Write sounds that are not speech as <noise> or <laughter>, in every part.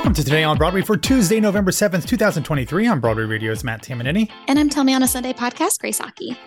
Welcome to Today on Broadway for Tuesday, November 7th, 2023. On Broadway Radio's Matt Tamanini. And I'm Tell Me on a Sunday podcast, Grace Aki.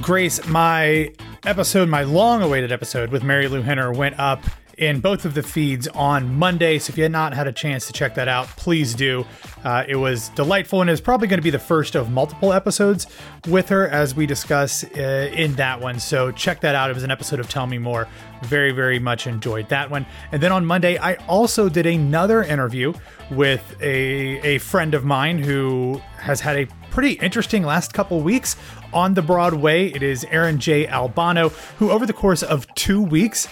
Grace, my episode, my long awaited episode with Marilu Henner went up in both of the feeds on Monday. So if you had not had a chance to check that out, please do. Uh, it was delightful and is probably going to be the first of multiple episodes with her as we discuss uh, in that one. So check that out. It was an episode of Tell Me More. Very, very much enjoyed that one. And then on Monday, I also did another interview with a, a friend of mine who has had a pretty interesting last couple weeks on the Broadway. It is Aaron J. Albano, who over the course of two weeks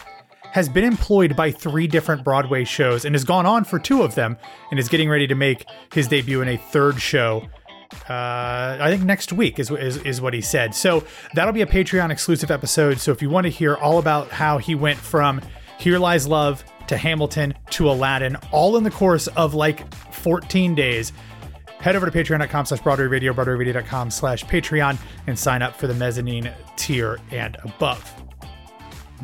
has been employed by three different Broadway shows and has gone on for two of them and is getting ready to make his debut in a third show. Uh, I think next week is, is is what he said. So that'll be a Patreon exclusive episode. So if you want to hear all about how he went from Here Lies Love to Hamilton to Aladdin, all in the course of like 14 days, head over to patreon.com slash broadway radio broadwayradio.com slash patreon and sign up for the mezzanine tier and above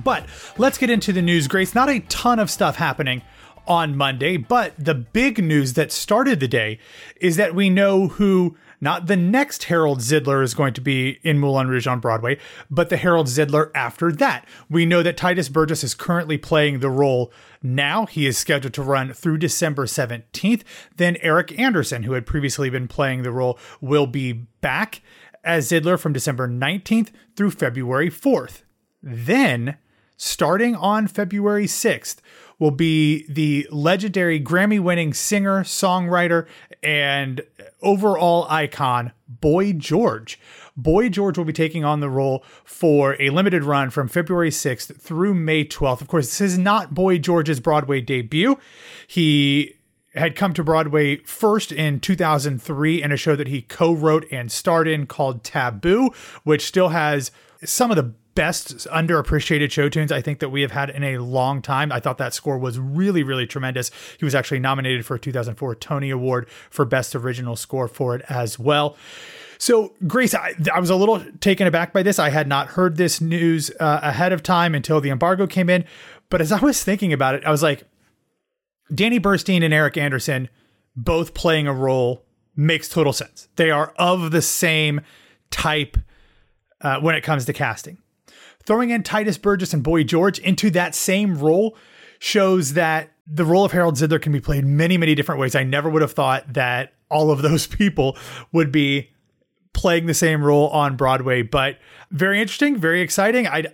but let's get into the news, Grace. Not a ton of stuff happening on Monday, but the big news that started the day is that we know who not the next Harold Zidler is going to be in Moulin Rouge on Broadway, but the Harold Zidler after that. We know that Tituss Burgess is currently playing the role now. He is scheduled to run through December 17th. Then Eric Anderson, who had previously been playing the role, will be back as Zidler from December 19th through February 4th. Then starting on February 6th, will be the legendary Grammy winning singer, songwriter, and overall icon, Boy George. Boy George will be taking on the role for a limited run from February 6th through May 12th. Of course, this is not Boy George's Broadway debut. He had come to Broadway first in 2003 in a show that he co wrote and starred in called Taboo, which still has some of the best underappreciated show tunes I think that we have had in a long time. I thought that score was really, really tremendous. He was actually nominated for a 2004 Tony Award for Best Original Score for it as well. So, Grace, I, I, was a little taken aback by this. I had not heard this news uh, ahead of time until the embargo came in. But as I was thinking about it, I was like, Danny Burstein and Eric Anderson both playing a role makes total sense. They are of the same type uh, when it comes to casting. Throwing in Tituss Burgess and Boy George into that same role shows that the role of Harold Zidler can be played many, many different ways. I never would have thought that all of those <laughs> people would be playing the same role on Broadway, but very interesting, very exciting. I,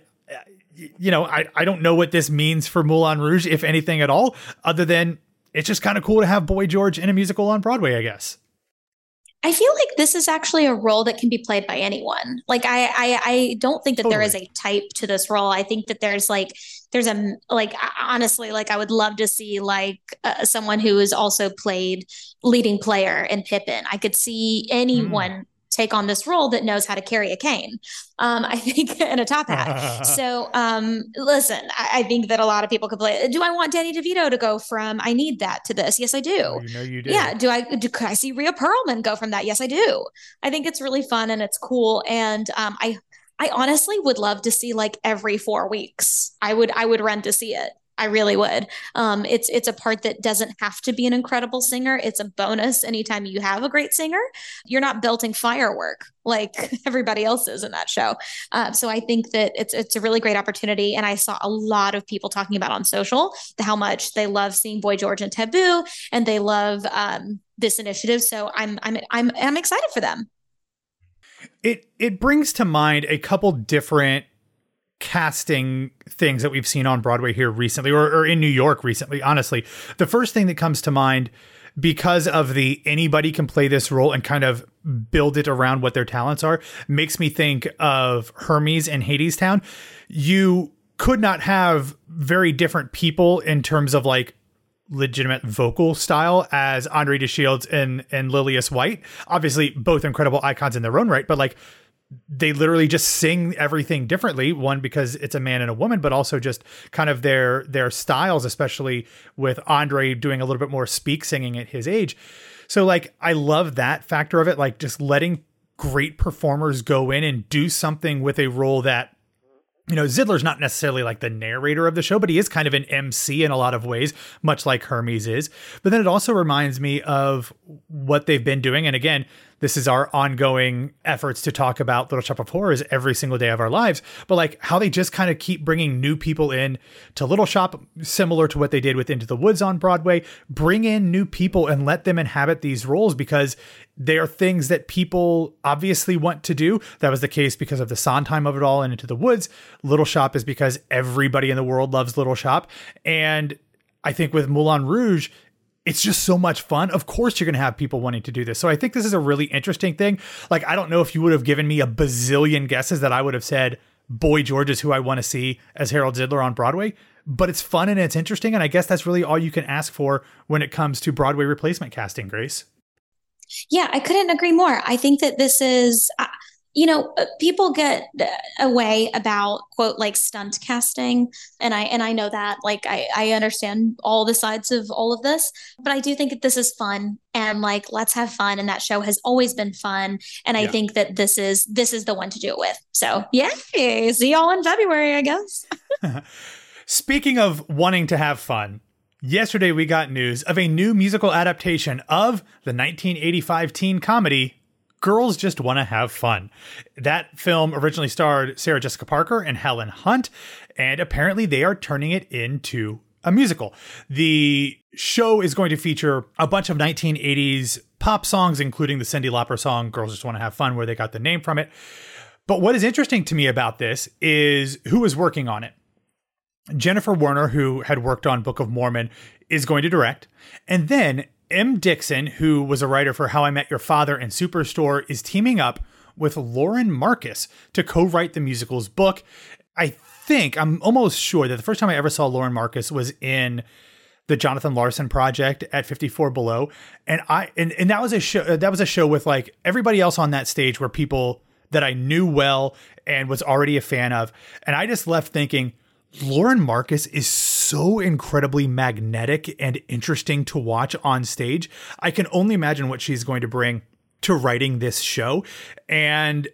you know, I, I don't know what this means for Moulin Rouge, if anything at all, other than it's just kind of cool to have Boy George in a musical on Broadway, I guess. I feel like this is actually a role that can be played by anyone. Like I I, I don't think that totally. there is a type to this role. I think that there's like there's a like honestly like I would love to see like uh, someone who has also played leading player in Pippin. I could see anyone mm take on this role that knows how to carry a cane. Um, I think <laughs> in a top hat. <laughs> so um, listen, I, I, think that a lot of people could play. Do I want Danny DeVito to go from I need that to this? Yes, I do. Oh, you know you do. Yeah. Do I do could I see Rhea Perlman go from that? Yes, I do. I think it's really fun and it's cool. And um, I I honestly would love to see like every four weeks. I would I would run to see it. I really would. Um, it's it's a part that doesn't have to be an incredible singer. It's a bonus anytime you have a great singer. You're not building firework like <laughs> everybody else is in that show. Uh, so I think that it's it's a really great opportunity. And I saw a lot of people talking about on social how much they love seeing Boy George and Taboo, and they love um, this initiative. So I'm I'm I'm I'm excited for them. It it brings to mind a couple different casting things that we've seen on Broadway here recently or, or in New York recently, honestly. The first thing that comes to mind because of the anybody can play this role and kind of build it around what their talents are makes me think of Hermes and Hadestown. You could not have very different people in terms of like legitimate vocal style as Andre de Shields and and Lillias White. Obviously, both incredible icons in their own right, but like they literally just sing everything differently one because it's a man and a woman but also just kind of their their styles especially with andre doing a little bit more speak singing at his age so like i love that factor of it like just letting great performers go in and do something with a role that you know, Zidler's not necessarily like the narrator of the show, but he is kind of an MC in a lot of ways, much like Hermes is. But then it also reminds me of what they've been doing. And again, this is our ongoing efforts to talk about Little Shop of Horrors every single day of our lives, but like how they just kind of keep bringing new people in to Little Shop, similar to what they did with Into the Woods on Broadway. Bring in new people and let them inhabit these roles because they are things that people obviously want to do. That was the case because of the Sondheim of it all and Into the Woods. Little Shop is because everybody in the world loves Little Shop. And I think with Moulin Rouge, it's just so much fun. Of course, you're going to have people wanting to do this. So I think this is a really interesting thing. Like, I don't know if you would have given me a bazillion guesses that I would have said, Boy George is who I want to see as Harold Zidler on Broadway. But it's fun and it's interesting. And I guess that's really all you can ask for when it comes to Broadway replacement casting, Grace. Yeah, I couldn't agree more. I think that this is, you know uh, people get uh, away about quote like stunt casting and i and i know that like i i understand all the sides of all of this but i do think that this is fun and like let's have fun and that show has always been fun and i yeah. think that this is this is the one to do it with. So yeah see y'all in february i guess. <laughs> Speaking of wanting to have fun Yesterday, we got news of a new musical adaptation of the 1985 teen comedy Girls Just Want to Have Fun. That film originally starred Sarah Jessica Parker and Helen Hunt, and apparently they are turning it into a musical. The show is going to feature a bunch of 1980s pop songs, including the Cyndi Lauper song Girls Just Want to Have Fun, where they got the name from it. But what is interesting to me about this is who is working on it. Jennifer Werner, who had worked on Book of Mormon, is going to direct. And then M. Dixon, who was a writer for How I Met Your Father and Superstore, is teaming up with Lauren Marcus to co write the musical's book. I think, I'm almost sure that the first time I ever saw Lauren Marcus was in the Jonathan Larson project at 54 Below. And I and, and that was a show that was a show with like everybody else on that stage were people that I knew well and was already a fan of. And I just left thinking, Lauren Marcus is so incredibly magnetic and interesting to watch on stage. I can only imagine what she's going to bring to writing this show. And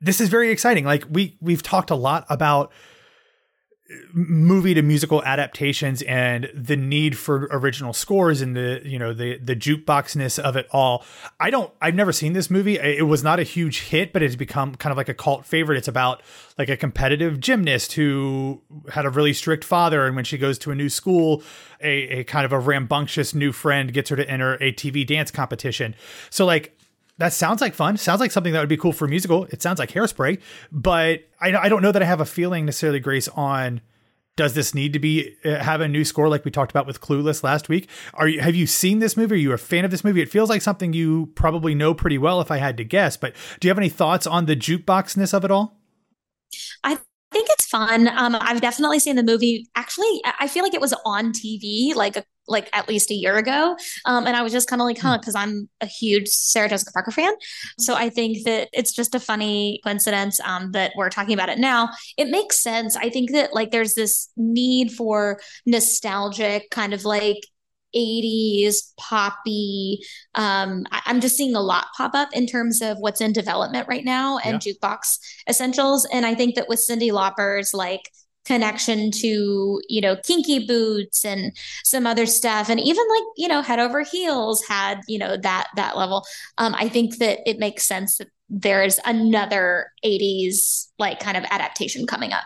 this is very exciting. Like we we've talked a lot about movie to musical adaptations and the need for original scores and the you know the the jukeboxness of it all. I don't i've never seen this movie. It was not a huge hit but it's become kind of like a cult favorite. It's about like a competitive gymnast who had a really strict father and when she goes to a new school a, a kind of a rambunctious new friend gets her to enter a tv dance competition. So like that sounds like fun. Sounds like something that would be cool for musical. It sounds like hairspray, but I, I don't know that I have a feeling necessarily, Grace, on does this need to be uh, have a new score like we talked about with Clueless last week? Are you have you seen this movie? Are you a fan of this movie? It feels like something you probably know pretty well if I had to guess, but do you have any thoughts on the jukeboxness of it all? I think it's fun. Um, I've definitely seen the movie. Actually, I feel like it was on TV like a like at least a year ago. Um, and I was just kind of like, huh, because hmm. I'm a huge Sarah Jessica Parker fan. So I think that it's just a funny coincidence um, that we're talking about it now. It makes sense. I think that like there's this need for nostalgic kind of like 80s poppy um I, am just seeing a lot pop up in terms of what's in development right now and yeah. jukebox essentials and i think that with cyndi lauper's like connection to you know kinky boots and some other stuff. And even like you know head over heels had you know that that level. Um i think that it makes sense that there's another 80s like kind of adaptation coming up.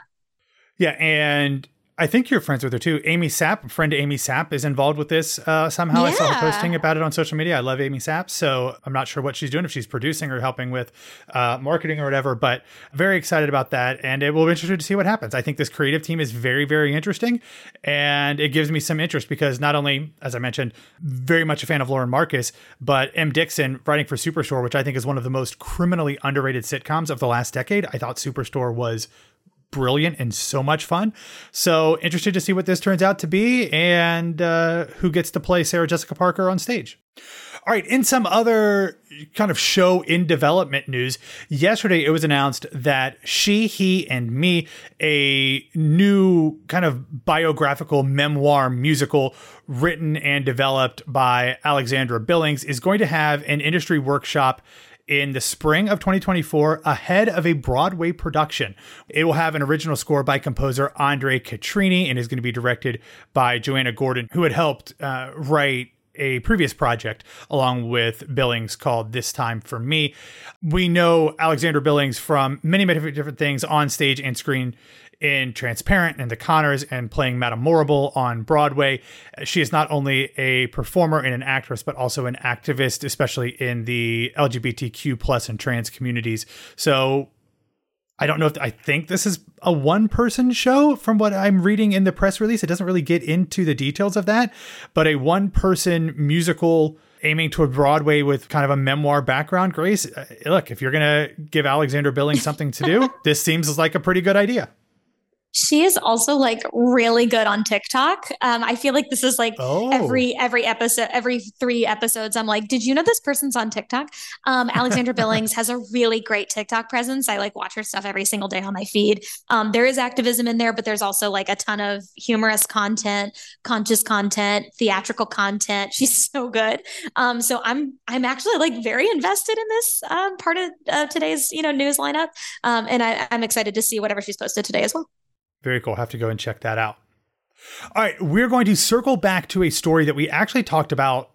Yeah and I think you're friends with her too. Amy Sapp, friend Amy Sapp, is involved with this uh, somehow. Yeah. I saw her posting about it on social media. I love Amy Sapp, so I'm not sure what she's doing if she's producing or helping with uh, marketing or whatever. But very excited about that, and it will be interesting to see what happens. I think this creative team is very, very interesting, and it gives me some interest because not only, as I mentioned, very much a fan of Lauren Marcus, but M. Dixon writing for Superstore, which I think is one of the most criminally underrated sitcoms of the last decade. I thought Superstore was brilliant and so much fun. So interested to see what this turns out to be and uh, who gets to play Sarah Jessica Parker on stage. All right, in some other kind of show in development news, yesterday it was announced that She, He, and Me, a new kind of biographical memoir musical written and developed by Alexandra Billings, is going to have an industry workshop in the spring of 2024 ahead of a Broadway production. It will have an original score by composer Andre Catrini and is going to be directed by Joanna Gordon, who had helped uh, write a previous project along with Billings called This Time for Me. We know Alexandra Billings from many, many different things on stage and screen in Transparent and The Conners and playing Madame Morrible on Broadway. She is not only a performer and an actress, but also an activist, especially in the LGBTQ plus and trans communities. So I don't know if I think this is a one person show from what I'm reading in the press release. It doesn't really get into the details of that, but a one person musical aiming toward Broadway with kind of a memoir background. Grace, uh, look, if you're going to give Alexandra Billing something to do, <laughs> this seems like a pretty good idea. She is also like really good on TikTok. Um, I feel like this is like oh. every every episode, every three episodes. I'm like, did you know this person's on TikTok? Um, <laughs> Alexandra Billings has a really great TikTok presence. I like watch her stuff every single day on my feed. Um, there is activism in there, but there's also like a ton of humorous content, conscious content, theatrical content. She's <laughs> so good. Um, so I'm I'm actually like very invested in this um, part of uh, today's you know news lineup, um, and I, I'm excited to see whatever she's posted today as well. Very cool. Have to go and check that out. All right, we're going to circle back to a story that we actually talked about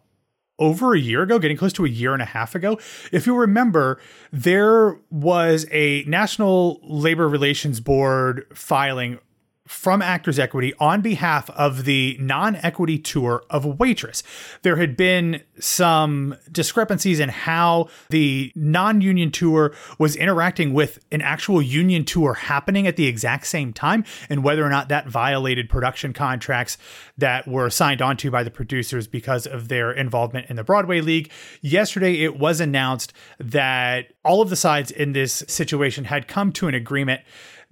over a year ago, getting close to a year and a half ago. If you remember, there was a National Labor Relations Board filing from Actors Equity on behalf of the non equity tour of Waitress. There had been some discrepancies in how the non union tour was interacting with an actual union tour happening at the exact same time, and whether or not that violated production contracts that were signed onto by the producers because of their involvement in the Broadway League. Yesterday, it was announced that all of the sides in this situation had come to an agreement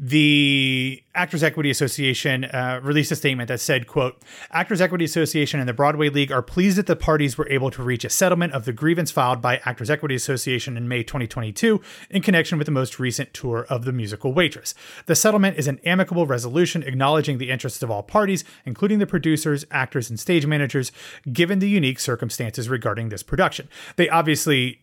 the Actors Equity Association uh, released a statement that said, quote, Actors Equity Association and the Broadway League are pleased that the parties were able to reach a settlement of the grievance filed by Actors Equity Association in May 2022 in connection with the most recent tour of the musical Waitress. The settlement is an amicable resolution acknowledging the interests of all parties, including the producers, actors, and stage managers, given the unique circumstances regarding this production. They obviously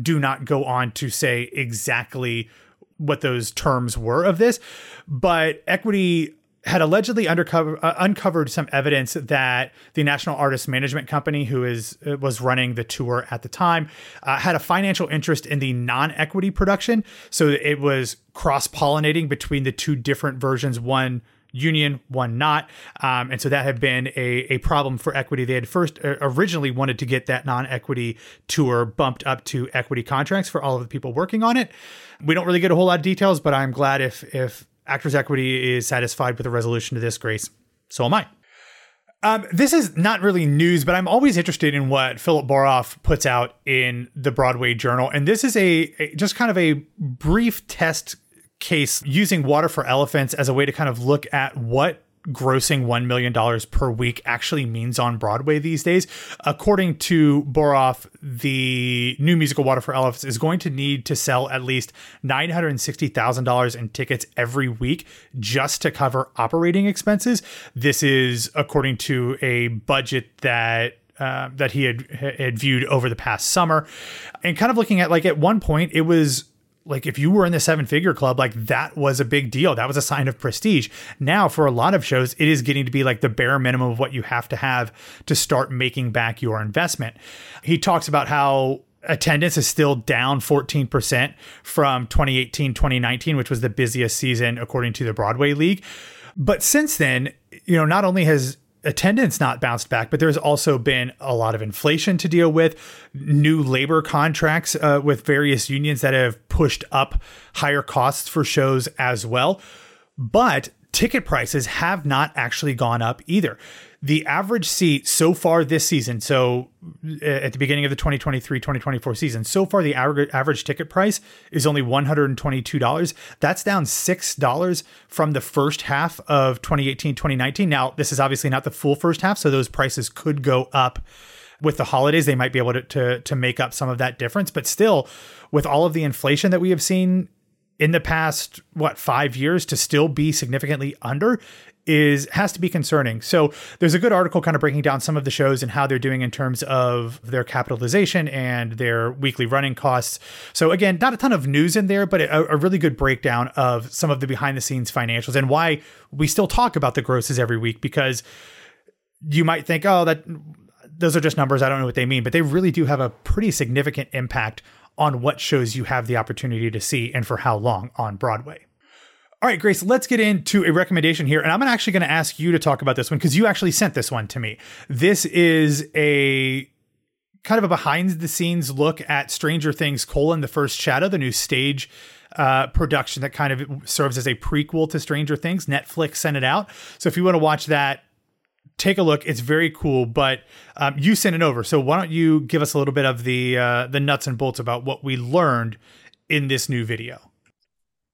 do not go on to say exactly what those terms were of this, but equity had allegedly undercover, uh, uncovered some evidence that the National Artist Management Company, who is uh, was running the tour at the time, uh, had a financial interest in the non-equity production. So it was cross-pollinating between the two different versions, one union, one not. Um, and so that had been a, a problem for equity. They had first uh, originally wanted to get that non equity tour bumped up to equity contracts for all of the people working on it. We don't really get a whole lot of details, but I'm glad if, if Actors Equity is satisfied with the resolution to this, Grace. So am I. Um, this is not really news, but I'm always interested in what Philip Boroff puts out in the Broadway Journal. And this is a, a just kind of a brief test case using Water for Elephants as a way to kind of look at what grossing $1 million per week actually means on Broadway these days. According to Boroff, the new musical Water for Elephants is going to need to sell at least $960,000 in tickets every week just to cover operating expenses. This is according to a budget that uh, that he had had viewed over the past summer, and kind of looking at like at one point it was like if you were in the seven figure club like that was a big deal. That was a sign of prestige. Now for a lot of shows it is getting to be like the bare minimum of what you have to have to start making back your investment. He talks about how attendance is still down 14% from 2018 2019 which was the busiest season according to the broadway league. But since then you know not only has attendance not bounced back, but there's also been a lot of inflation to deal with, new labor contracts uh, with various unions that have pushed up higher costs for shows as well. But ticket prices have not actually gone up either the average seat so far this season, so uh, at the beginning of the 2023 2024 season, so far the average, ticket price is only $122. That's down $6 from the first half of 2018 2019. Now, this is obviously not the full first half, so those prices could go up with the holidays. They might be able to, to, to make up some of that difference, but still, with all of the inflation that we have seen in the past what five years to still be significantly under is has to be concerning. So there's a good article kind of breaking down some of the shows and how they're doing in terms of their capitalization and their weekly running costs. So again, not a ton of news in there, but a, a really good breakdown of some of the behind the scenes financials and why we still talk about the grosses every week because you might think, oh, that those are just numbers. I don't know what they mean, but they really do have a pretty significant impact on what shows you have the opportunity to see and for how long on Broadway. All right, Grace, let's get into a recommendation here. And I'm actually going to ask you to talk about this one because you actually sent this one to me. This is a kind of a behind the scenes look at Stranger Things colon the first shadow, the new stage uh, production that kind of serves as a prequel to Stranger Things. Netflix sent it out. So if you want to watch that, take a look. It's very cool, but um, you sent it over. So why don't you give us a little bit of the uh, the nuts and bolts about what we learned in this new video?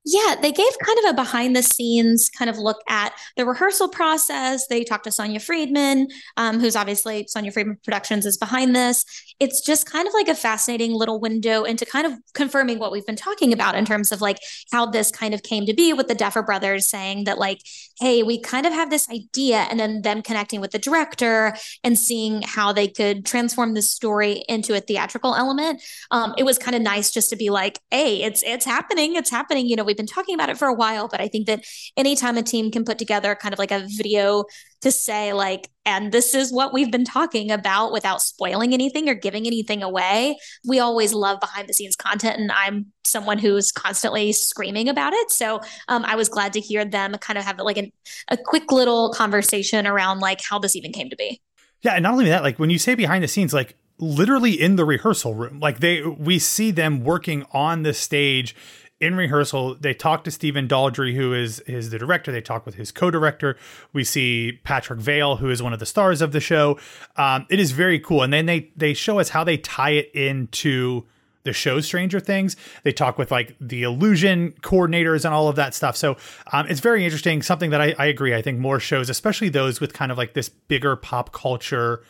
Yeah, they gave kind of a behind the scenes kind of look at the rehearsal process. They talked to Sonia Friedman, um, who's obviously Sonia Friedman Productions is behind this. It's just kind of like a fascinating little window into kind of confirming what we've been talking about in terms of like how this kind of came to be with the Duffer brothers saying that, like, hey, we kind of have this idea, and then them connecting with the director and seeing how they could transform this story into a theatrical element. Um, it was kind of nice just to be like, hey, it's it's happening, it's happening. You know, we've been talking about it for a while, but I think that anytime a team can put together kind of like a video to say like and this is what we've been talking about without spoiling anything or giving anything away we always love behind the scenes content and i'm someone who's constantly screaming about it. So um, i was glad to hear them kind of have like an, a quick little conversation around like how this even came to be. Yeah and not only that like when you say behind the scenes like literally in the rehearsal room like they we see them working on the stage in rehearsal, they talk to Stephen Daldry, who is is the director. They talk with his co-director. We see Patrick Vaill, who is one of the stars of the show. Um, it is very cool, and then they they show us how they tie it into the show Stranger Things. They talk with like the illusion coordinators and all of that stuff. So um, it's very interesting. Something that I, I agree. I think more shows, especially those with kind of like this bigger pop culture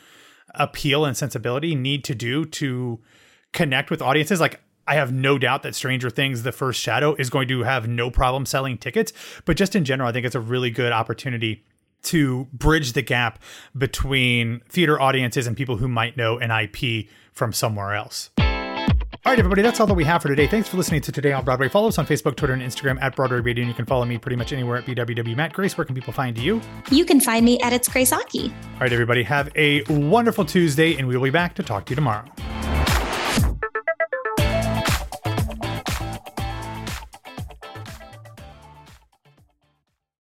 appeal and sensibility, need to do to connect with audiences. Like I have no doubt that Stranger Things, The First Shadow, is going to have no problem selling tickets. But just in general, I think it's a really good opportunity to bridge the gap between theater audiences and people who might know an IP from somewhere else. All right, everybody, that's all that we have for today. Thanks for listening to Today on Broadway. Follow us on Facebook, Twitter, and Instagram at Broadway Radio, and you can follow me pretty much anywhere at BWW Matt Grace. Where can people find you? You can find me at It's Grace Aki. All right, everybody, have a wonderful Tuesday, and we'll be back to talk to you tomorrow.